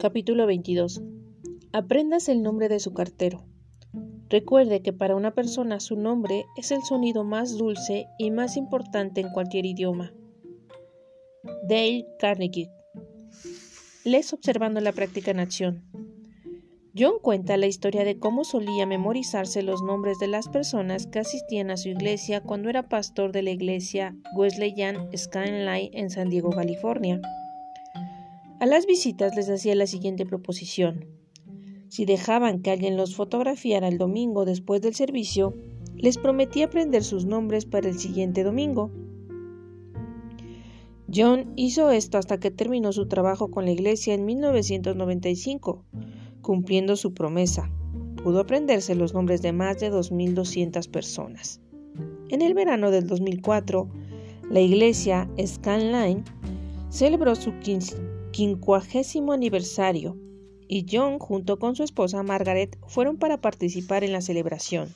Capítulo 22. Aprendas el nombre de su cartero. Recuerde que para una persona su nombre es el sonido más dulce y más importante en cualquier idioma. Dale Carnegie. Les observando la práctica en acción. John cuenta la historia de cómo solía memorizarse los nombres de las personas que asistían a su iglesia cuando era pastor de la iglesia Wesleyan Skyline en San Diego, California. A las visitas les hacía la siguiente proposición. Si dejaban que alguien los fotografiara el domingo después del servicio, les prometía aprender sus nombres para el siguiente domingo. John hizo esto hasta que terminó su trabajo con la iglesia en 1995, cumpliendo su promesa. Pudo aprenderse los nombres de más de 2.200 personas. En el verano del 2004, la iglesia Scanline celebró su quincuagésimo aniversario y John junto con su esposa Margaret fueron para participar en la celebración.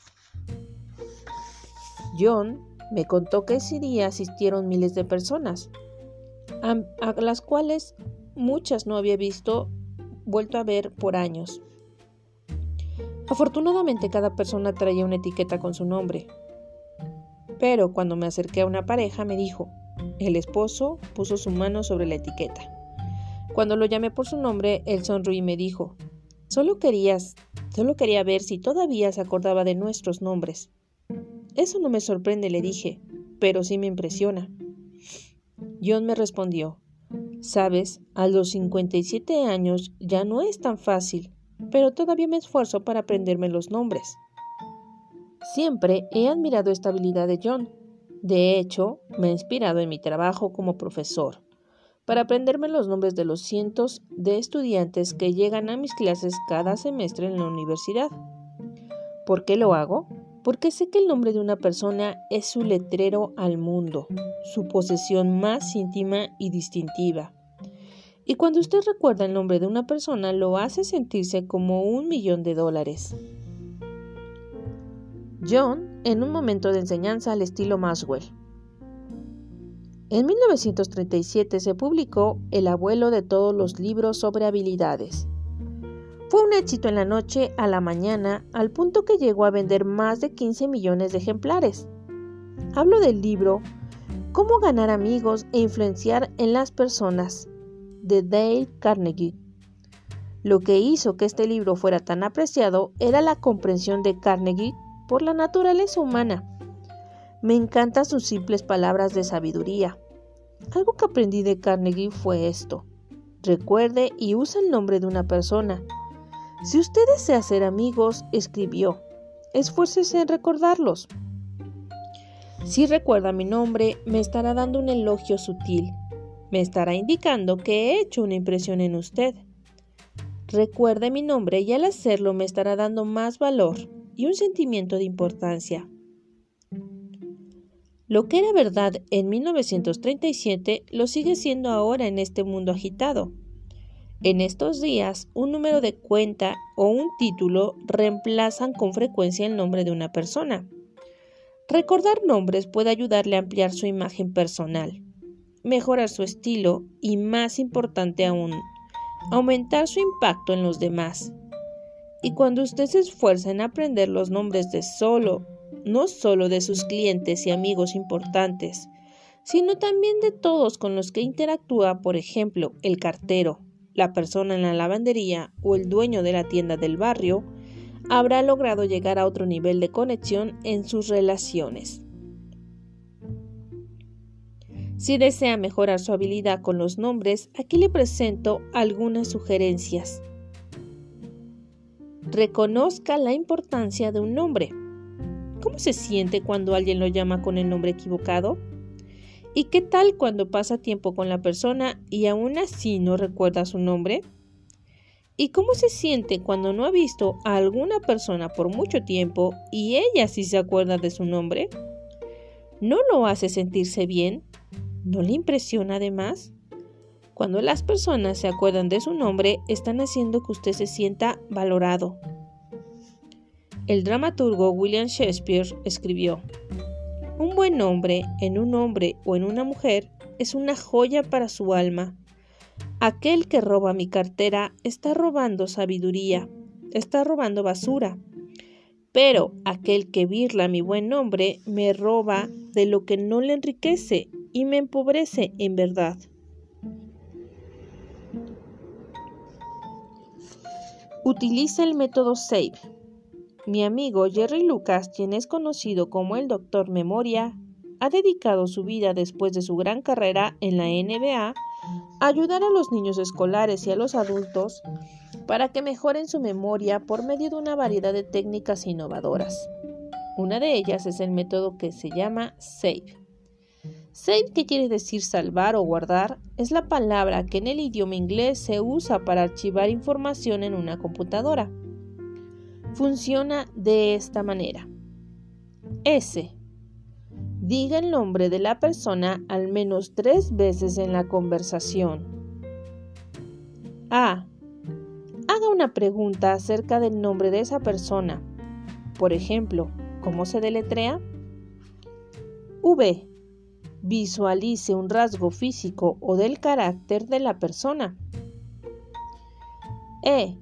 John me contó que ese día asistieron miles de personas, a, las cuales muchas no había visto vuelto a ver por años. Afortunadamente cada persona traía una etiqueta con su nombre. Pero cuando me acerqué a una pareja me dijo, el esposo puso su mano sobre la etiqueta. Cuando lo llamé por su nombre, él sonrió y me dijo, solo querías, solo quería ver si todavía se acordaba de nuestros nombres. Eso no me sorprende, le dije, pero sí me impresiona. John me respondió, sabes, a los 57 años ya no es tan fácil, pero todavía me esfuerzo para aprenderme los nombres. Siempre he admirado esta habilidad de John. De hecho, me ha inspirado en mi trabajo como profesor para aprenderme los nombres de los cientos de estudiantes que llegan a mis clases cada semestre en la universidad. ¿Por qué lo hago? Porque sé que el nombre de una persona es su letrero al mundo, su posesión más íntima y distintiva. Y cuando usted recuerda el nombre de una persona, lo hace sentirse como un millón de dólares. John, en un momento de enseñanza al estilo Maxwell. En 1937 se publicó El abuelo de todos los libros sobre habilidades. Fue un éxito en la noche a la mañana al punto que llegó a vender más de 15 millones de ejemplares. Hablo del libro Cómo ganar amigos e influenciar en las personas de Dale Carnegie. Lo que hizo que este libro fuera tan apreciado era la comprensión de Carnegie por la naturaleza humana. Me encantan sus simples palabras de sabiduría, algo que aprendí de Carnegie fue esto. Recuerde y usa el nombre de una persona. Si usted desea ser amigos, escribió, esfuércese en recordarlos. Si recuerda mi nombre, me estará dando un elogio sutil. Me estará indicando que he hecho una impresión en usted. Recuerde mi nombre y al hacerlo me estará dando más valor y un sentimiento de importancia. Lo que era verdad en 1937 lo sigue siendo ahora en este mundo agitado. En estos días, un número de cuenta o un título reemplazan con frecuencia el nombre de una persona. Recordar nombres puede ayudarle a ampliar su imagen personal, mejorar su estilo y, más importante aún, aumentar su impacto en los demás. Y cuando usted se esfuerza en aprender los nombres de solo no solo de sus clientes y amigos importantes, sino también de todos con los que interactúa, por ejemplo, el cartero, la persona en la lavandería o el dueño de la tienda del barrio, habrá logrado llegar a otro nivel de conexión en sus relaciones. Si desea mejorar su habilidad con los nombres, aquí le presento algunas sugerencias. Reconozca la importancia de un nombre. ¿Cómo se siente cuando alguien lo llama con el nombre equivocado? ¿Y qué tal cuando pasa tiempo con la persona y aún así no recuerda su nombre? ¿Y cómo se siente cuando no ha visto a alguna persona por mucho tiempo y ella sí se acuerda de su nombre? ¿No lo hace sentirse bien? ¿No le impresiona además? Cuando las personas se acuerdan de su nombre, están haciendo que usted se sienta valorado, el dramaturgo William Shakespeare escribió, Un buen nombre en un hombre o en una mujer es una joya para su alma, Aquel que roba mi cartera está robando sabiduría, está robando basura. Pero aquel que birla mi buen nombre me roba de lo que no le enriquece y me empobrece en verdad. Utiliza el método SAVE. Mi amigo Jerry Lucas, quien es conocido como el Doctor Memoria, ha dedicado su vida después de su gran carrera en la NBA a ayudar a los niños escolares y a los adultos para que mejoren su memoria por medio de una variedad de técnicas innovadoras. Una de ellas es el método que se llama SAVE. Save, que quiere decir salvar o guardar, es la palabra que en el idioma inglés se usa para archivar información en una computadora. Funciona de esta manera. S. Diga el nombre de la persona al menos tres veces en la conversación. A. Haga una pregunta acerca del nombre de esa persona. Por ejemplo, ¿cómo se deletrea? V. Visualice un rasgo físico o del carácter de la persona. E.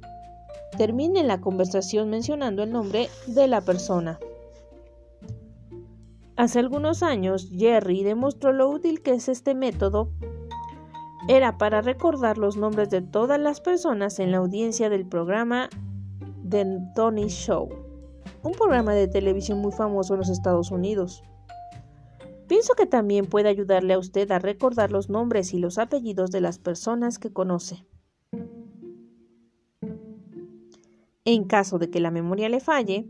Termine la conversación mencionando el nombre de la persona. Hace algunos años, Jerry demostró lo útil que es este método era para recordar los nombres de todas las personas en la audiencia del programa The Tony Show, un programa de televisión muy famoso en los Estados Unidos. Pienso que también puede ayudarle a usted a recordar los nombres y los apellidos de las personas que conoce. En caso de que la memoria le falle,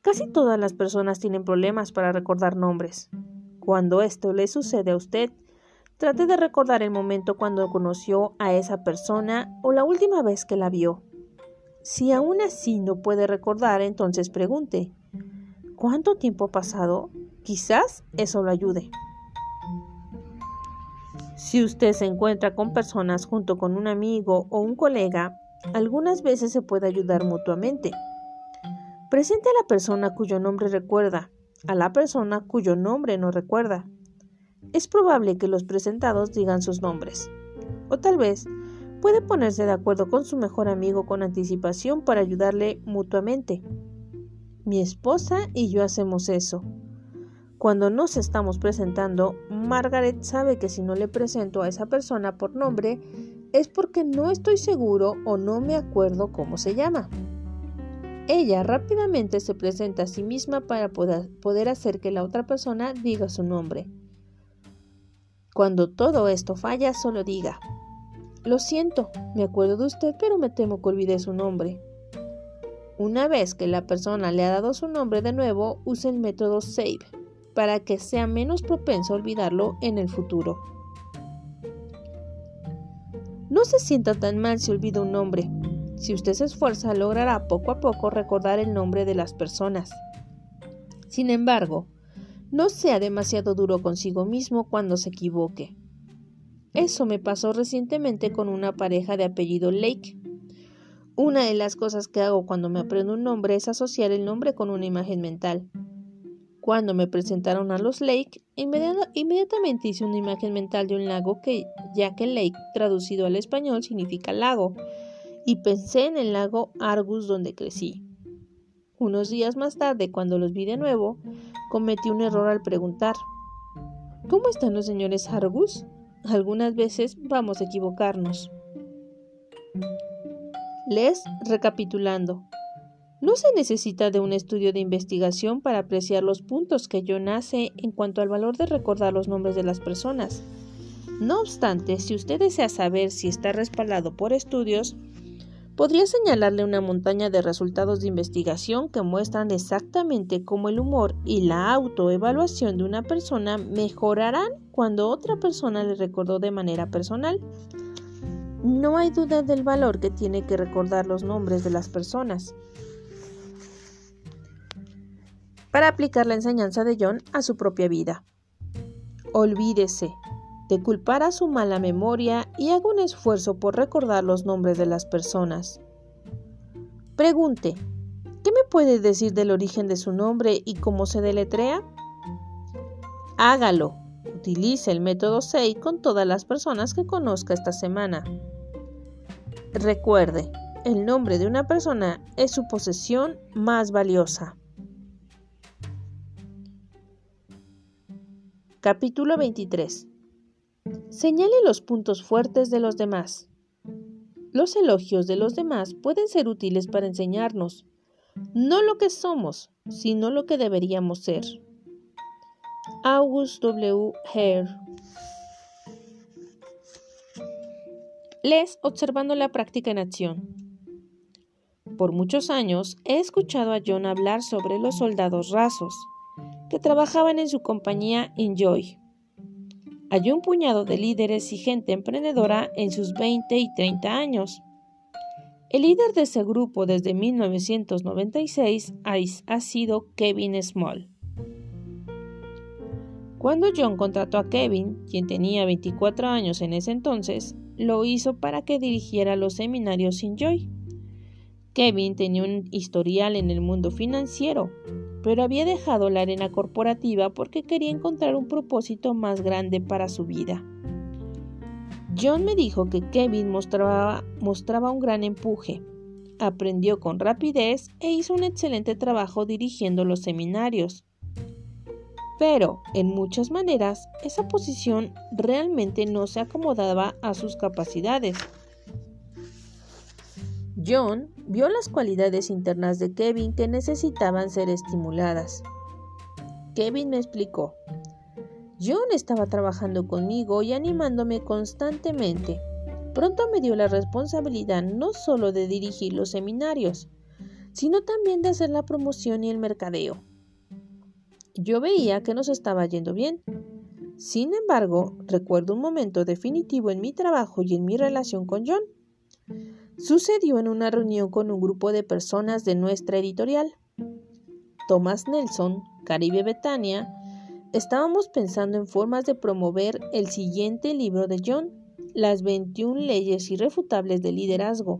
casi todas las personas tienen problemas para recordar nombres. Cuando esto le sucede a usted, Trate de recordar el momento cuando conoció a esa persona o la última vez que la vio. Si aún así no puede recordar, entonces pregunte, ¿cuánto tiempo ha pasado? Quizás eso lo ayude. Si usted se encuentra con personas junto con un amigo o un colega, algunas veces se puede ayudar mutuamente. Presente a la persona cuyo nombre recuerda, a la persona cuyo nombre no recuerda es probable que los presentados digan sus nombres. O tal vez puede ponerse de acuerdo con su mejor amigo con anticipación para ayudarle mutuamente. Mi esposa y yo hacemos eso. Cuando nos estamos presentando, Margaret sabe que si no le presento a esa persona por nombre es porque no estoy seguro o no me acuerdo cómo se llama. Ella rápidamente se presenta a sí misma para poder, hacer que la otra persona diga su nombre. Cuando todo esto falla, solo diga, lo siento, me acuerdo de usted, pero me temo que olvidé su nombre. Una vez que la persona le ha dado su nombre de nuevo, use el método SAVE para que sea menos propenso a olvidarlo en el futuro. No se sienta tan mal si olvida un nombre. Si usted se esfuerza, logrará poco a poco recordar el nombre de las personas. Sin embargo, no sea demasiado duro consigo mismo cuando se equivoque. Eso me pasó recientemente con una pareja de apellido Lake. Una de las cosas que hago cuando me aprendo un nombre es asociar el nombre con una imagen mental. Cuando me presentaron a los Lake, inmediatamente hice una imagen mental de un lago que, ya que Lake traducido al español significa lago, y pensé en el lago Argus donde crecí. Unos días más tarde, cuando los vi de nuevo, cometí un error al preguntar, ¿Cómo están los señores Argus? Algunas veces vamos a equivocarnos. Les, recapitulando, no se necesita de un estudio de investigación para apreciar los puntos que yo nace en cuanto al valor de recordar los nombres de las personas. No obstante, si usted desea saber si está respaldado por estudios, Podría señalarle una montaña de resultados de investigación que muestran exactamente cómo el humor y la autoevaluación de una persona mejorarán cuando otra persona le recordó de manera personal. No hay duda del valor que tiene que recordar los nombres de las personas. Para aplicar la enseñanza de John a su propia vida. Olvídese, de culpar a su mala memoria y haga un esfuerzo por recordar los nombres de las personas. Pregunte, ¿qué me puede decir del origen de su nombre y cómo se deletrea? Hágalo. Utilice el método SEI con todas las personas que conozca esta semana. Recuerde, el nombre de una persona es su posesión más valiosa. Capítulo 23. Señale los puntos fuertes de los demás. Los elogios de los demás pueden ser útiles para enseñarnos, no lo que somos, sino lo que deberíamos ser. August W. Hare Les observando la práctica en acción. Por muchos años he escuchado a John hablar sobre los soldados rasos que trabajaban en su compañía Enjoy. Hay un puñado de líderes y gente emprendedora en sus 20 y 30 años. El líder de ese grupo desde 1996 ha sido Kevin Small. Cuando John contrató a Kevin, quien tenía 24 años en ese entonces, lo hizo para que dirigiera los seminarios Enjoy. Kevin tenía un historial en el mundo financiero, pero había dejado la arena corporativa porque quería encontrar un propósito más grande para su vida. John me dijo que Kevin mostraba, mostraba un gran empuje, aprendió con rapidez e hizo un excelente trabajo dirigiendo los seminarios. Pero, en muchas maneras, esa posición realmente no se acomodaba a sus capacidades. John vio las cualidades internas de Kevin que necesitaban ser estimuladas. Kevin me explicó. John estaba trabajando conmigo y animándome constantemente. Pronto me dio la responsabilidad no solo de dirigir los seminarios, sino también de hacer la promoción y el mercadeo. Yo veía que nos estaba yendo bien. Sin embargo, recuerdo un momento definitivo en mi trabajo y en mi relación con John. Sucedió en una reunión con un grupo de personas de nuestra editorial. Thomas Nelson, Caribe Betania, estábamos pensando en formas de promover el siguiente libro de John, Las 21 leyes irrefutables del liderazgo.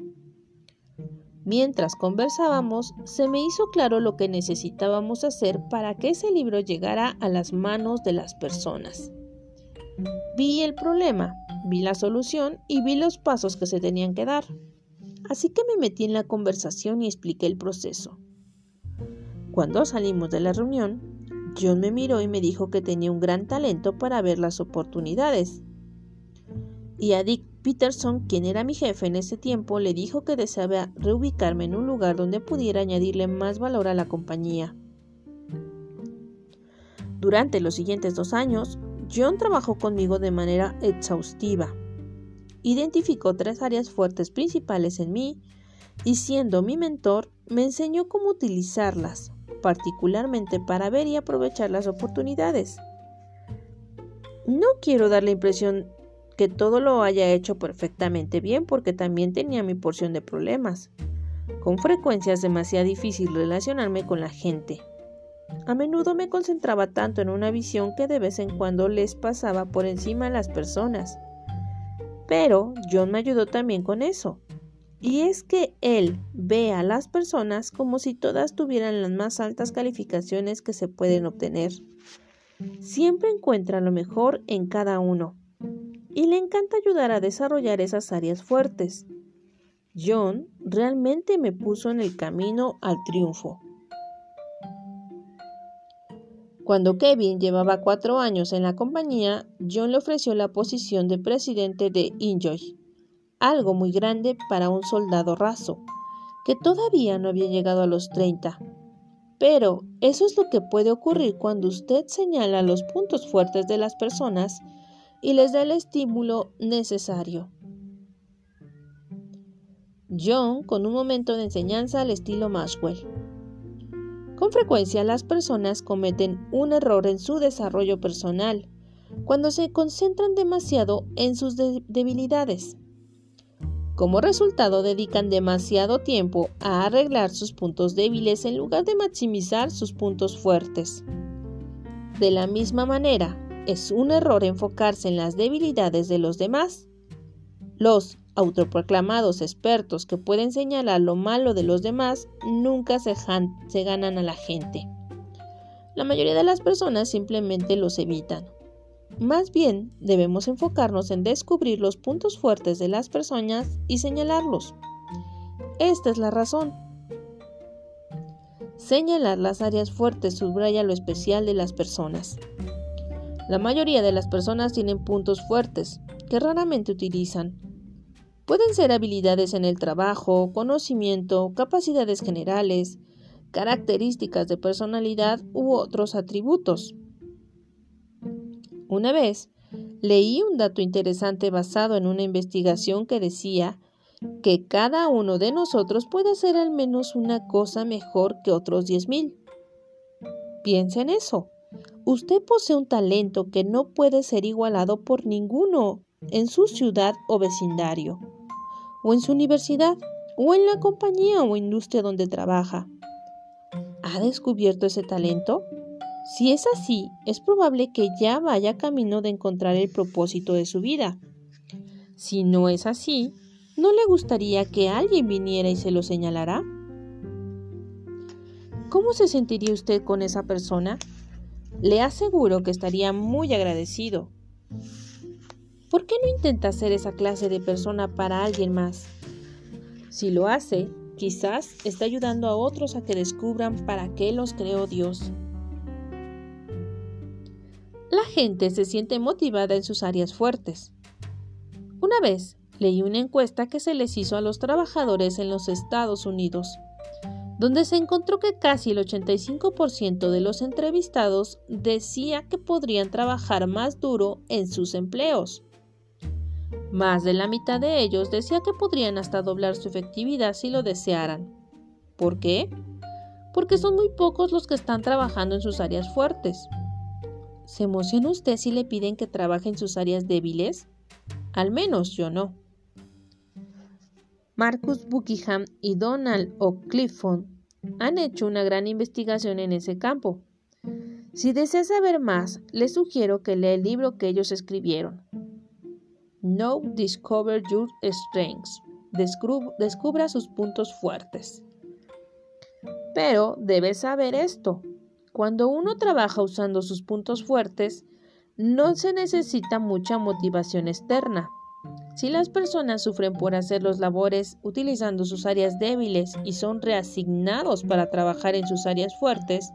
Mientras conversábamos, se me hizo claro lo que necesitábamos hacer para que ese libro llegara a las manos de las personas. Vi el problema, vi la solución y vi los pasos que se tenían que dar. Así que me metí en la conversación y expliqué el proceso. Cuando salimos de la reunión, John me miró y me dijo que tenía un gran talento para ver las oportunidades. Y a Dick Peterson, quien era mi jefe en ese tiempo, le dijo que deseaba reubicarme en un lugar donde pudiera añadirle más valor a la compañía. Durante los siguientes dos años, John trabajó conmigo de manera exhaustiva identificó tres áreas fuertes principales en mí y siendo mi mentor me enseñó cómo utilizarlas, particularmente para ver y aprovechar las oportunidades. No quiero dar la impresión que todo lo haya hecho perfectamente bien porque también tenía mi porción de problemas. Con frecuencia es demasiado difícil relacionarme con la gente. A menudo me concentraba tanto en una visión que de vez en cuando les pasaba por encima a las personas. Pero John me ayudó también con eso. Y es que él ve a las personas como si todas tuvieran las más altas calificaciones que se pueden obtener. Siempre encuentra lo mejor en cada uno. Y le encanta ayudar a desarrollar esas áreas fuertes. John realmente me puso en el camino al triunfo. Cuando Kevin llevaba cuatro años en la compañía, John le ofreció la posición de presidente de Enjoy, algo muy grande para un soldado raso, que todavía no había llegado a los 30. Pero eso es lo que puede ocurrir cuando usted señala los puntos fuertes de las personas y les da el estímulo necesario. John con un momento de enseñanza al estilo Maxwell. Con frecuencia las personas cometen un error en su desarrollo personal cuando se concentran demasiado en sus debilidades. Como resultado dedican demasiado tiempo a arreglar sus puntos débiles en lugar de maximizar sus puntos fuertes. De la misma manera, es un error enfocarse en las debilidades de los demás. Los autoproclamados expertos que pueden señalar lo malo de los demás nunca se, ganan a la gente. La mayoría de las personas simplemente los evitan. Más bien, debemos enfocarnos en descubrir los puntos fuertes de las personas y señalarlos. Esta es la razón. Señalar las áreas fuertes subraya lo especial de las personas. La mayoría de las personas tienen puntos fuertes que raramente utilizan. Pueden ser habilidades en el trabajo, conocimiento, capacidades generales, características de personalidad u otros atributos. Una vez leí un dato interesante basado en una investigación que decía que cada uno de nosotros puede hacer al menos una cosa mejor que otros 10.000. Piensa en eso. Usted posee un talento que no puede ser igualado por ninguno en su ciudad o vecindario, o en su universidad, o en la compañía o industria donde trabaja. ¿Ha descubierto ese talento? Si es así, es probable que ya vaya camino de encontrar el propósito de su vida. Si no es así, ¿no le gustaría que alguien viniera y se lo señalara? ¿Cómo se sentiría usted con esa persona? Le aseguro que estaría muy agradecido. ¿Por qué no intenta ser esa clase de persona para alguien más? Si lo hace, quizás está ayudando a otros a que descubran para qué los creó Dios. La gente se siente motivada en sus áreas fuertes. Una vez leí una encuesta que se les hizo a los trabajadores en los Estados Unidos, donde se encontró que casi el 85% de los entrevistados decía que podrían trabajar más duro en sus empleos. Más de la mitad de ellos decía que podrían hasta doblar su efectividad si lo desearan. ¿Por qué? Porque son muy pocos los que están trabajando en sus áreas fuertes. ¿Se emociona usted si le piden que trabaje en sus áreas débiles? Al menos yo no. Marcus Buckingham y Donald O'Clifford han hecho una gran investigación en ese campo. Si desea saber más, le sugiero que lea el libro que ellos escribieron. No Discover Your Strengths. descubra sus puntos fuertes. Pero debe saber esto. Cuando uno trabaja usando sus puntos fuertes, no se necesita mucha motivación externa. Si las personas sufren por hacer los labores utilizando sus áreas débiles y son reasignados para trabajar en sus áreas fuertes,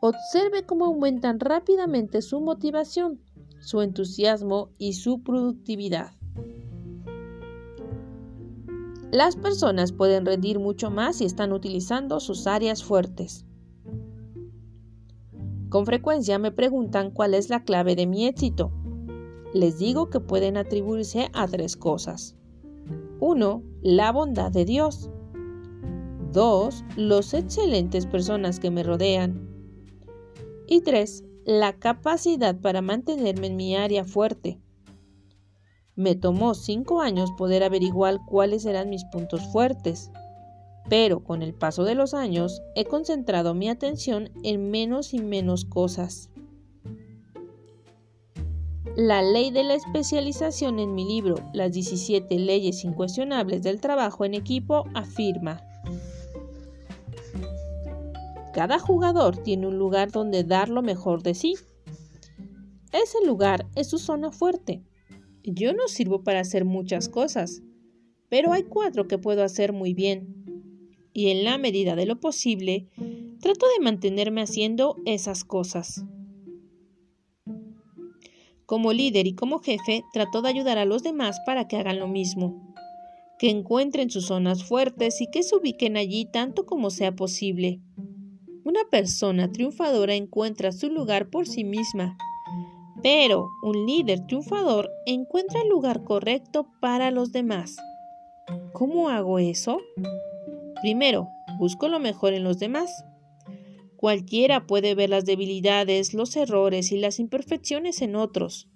observe cómo aumentan rápidamente su motivación, su entusiasmo y su productividad. Las personas pueden rendir mucho más si están utilizando sus áreas fuertes. Con frecuencia me preguntan cuál es la clave de mi éxito. Les digo que pueden atribuirse a tres cosas. 1. La bondad de Dios. 2. Los excelentes personas que me rodean. Y 3. La capacidad para mantenerme en mi área fuerte. Me tomó cinco años poder averiguar cuáles eran mis puntos fuertes pero con el paso de los años he concentrado mi atención en menos y menos cosas. La ley de la especialización en mi libro Las 17 leyes incuestionables del trabajo en equipo afirma, cada jugador tiene un lugar donde dar lo mejor de sí. Ese lugar es su zona fuerte. Yo no sirvo para hacer muchas cosas, pero hay cuatro que puedo hacer muy bien y en la medida de lo posible, trato de mantenerme haciendo esas cosas. Como líder y como jefe, trato de ayudar a los demás para que hagan lo mismo, que encuentren sus zonas fuertes y que se ubiquen allí tanto como sea posible. Una persona triunfadora encuentra su lugar por sí misma, pero un líder triunfador encuentra el lugar correcto para los demás. ¿Cómo hago eso? Primero, busco lo mejor en los demás. Cualquiera puede ver las debilidades, los errores y las imperfecciones en otros,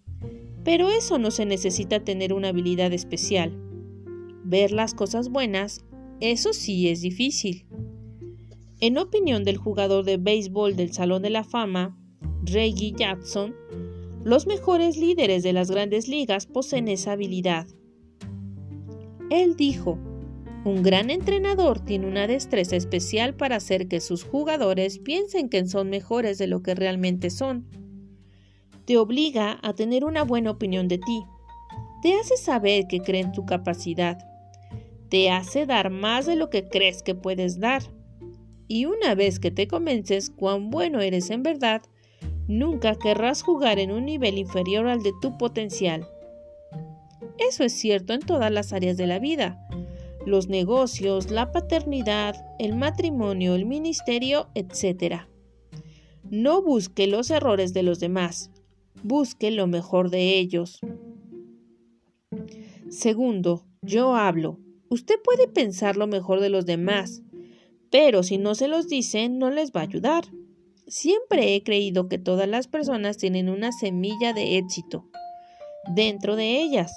pero eso no se necesita tener una habilidad especial. Ver las cosas buenas, eso sí es difícil. En opinión del jugador de béisbol del Salón de la Fama, Reggie Jackson, los mejores líderes de las grandes ligas poseen esa habilidad. Él dijo, un gran entrenador tiene una destreza especial para hacer que sus jugadores piensen que son mejores de lo que realmente son. Te obliga a tener una buena opinión de ti. Te hace saber que cree en tu capacidad. Te hace dar más de lo que crees que puedes dar. Y una vez que te convences cuán bueno eres en verdad, nunca querrás jugar en un nivel inferior al de tu potencial. Eso es cierto en todas las áreas de la vida. Los negocios, la paternidad, el matrimonio, el ministerio, etc. No busque los errores de los demás, busque lo mejor de ellos. Segundo, yo hablo. Usted puede pensar lo mejor de los demás, pero si no se los dice, no les va a ayudar. Siempre he creído que todas las personas tienen una semilla de éxito dentro de ellas.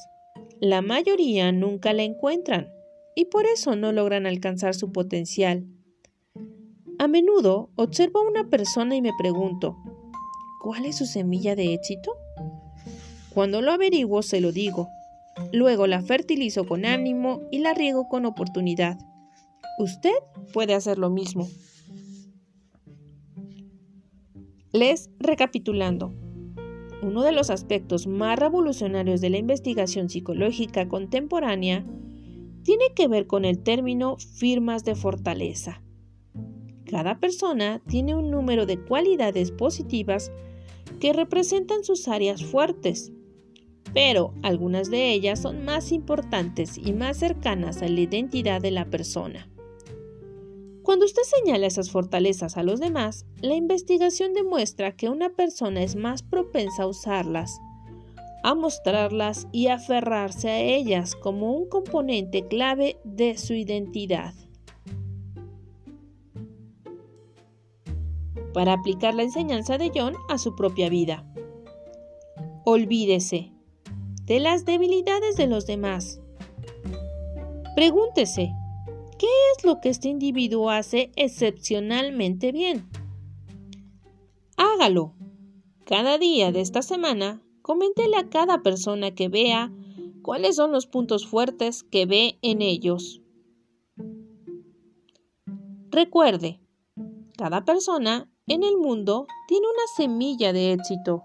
La mayoría nunca la encuentran y por eso no logran alcanzar su potencial. A menudo observo a una persona y me pregunto, ¿cuál es su semilla de éxito? Cuando lo averiguo se lo digo. Luego la fertilizo con ánimo y la riego con oportunidad. Usted puede hacer lo mismo. Les recapitulando. Uno de los aspectos más revolucionarios de la investigación psicológica contemporánea tiene que ver con el término firmas de fortaleza. Cada persona tiene un número de cualidades positivas que representan sus áreas fuertes, pero algunas de ellas son más importantes y más cercanas a la identidad de la persona. Cuando usted señala esas fortalezas a los demás, la investigación demuestra que una persona es más propensa a usarlas, a mostrarlas y aferrarse a ellas como un componente clave de su identidad. Para aplicar la enseñanza de John a su propia vida. Olvídese de las debilidades de los demás. Pregúntese, ¿Qué es lo que este individuo hace excepcionalmente bien? Hágalo. Cada día de esta semana, coméntele a cada persona que vea cuáles son los puntos fuertes que ve en ellos. Recuerde, cada persona en el mundo tiene una semilla de éxito.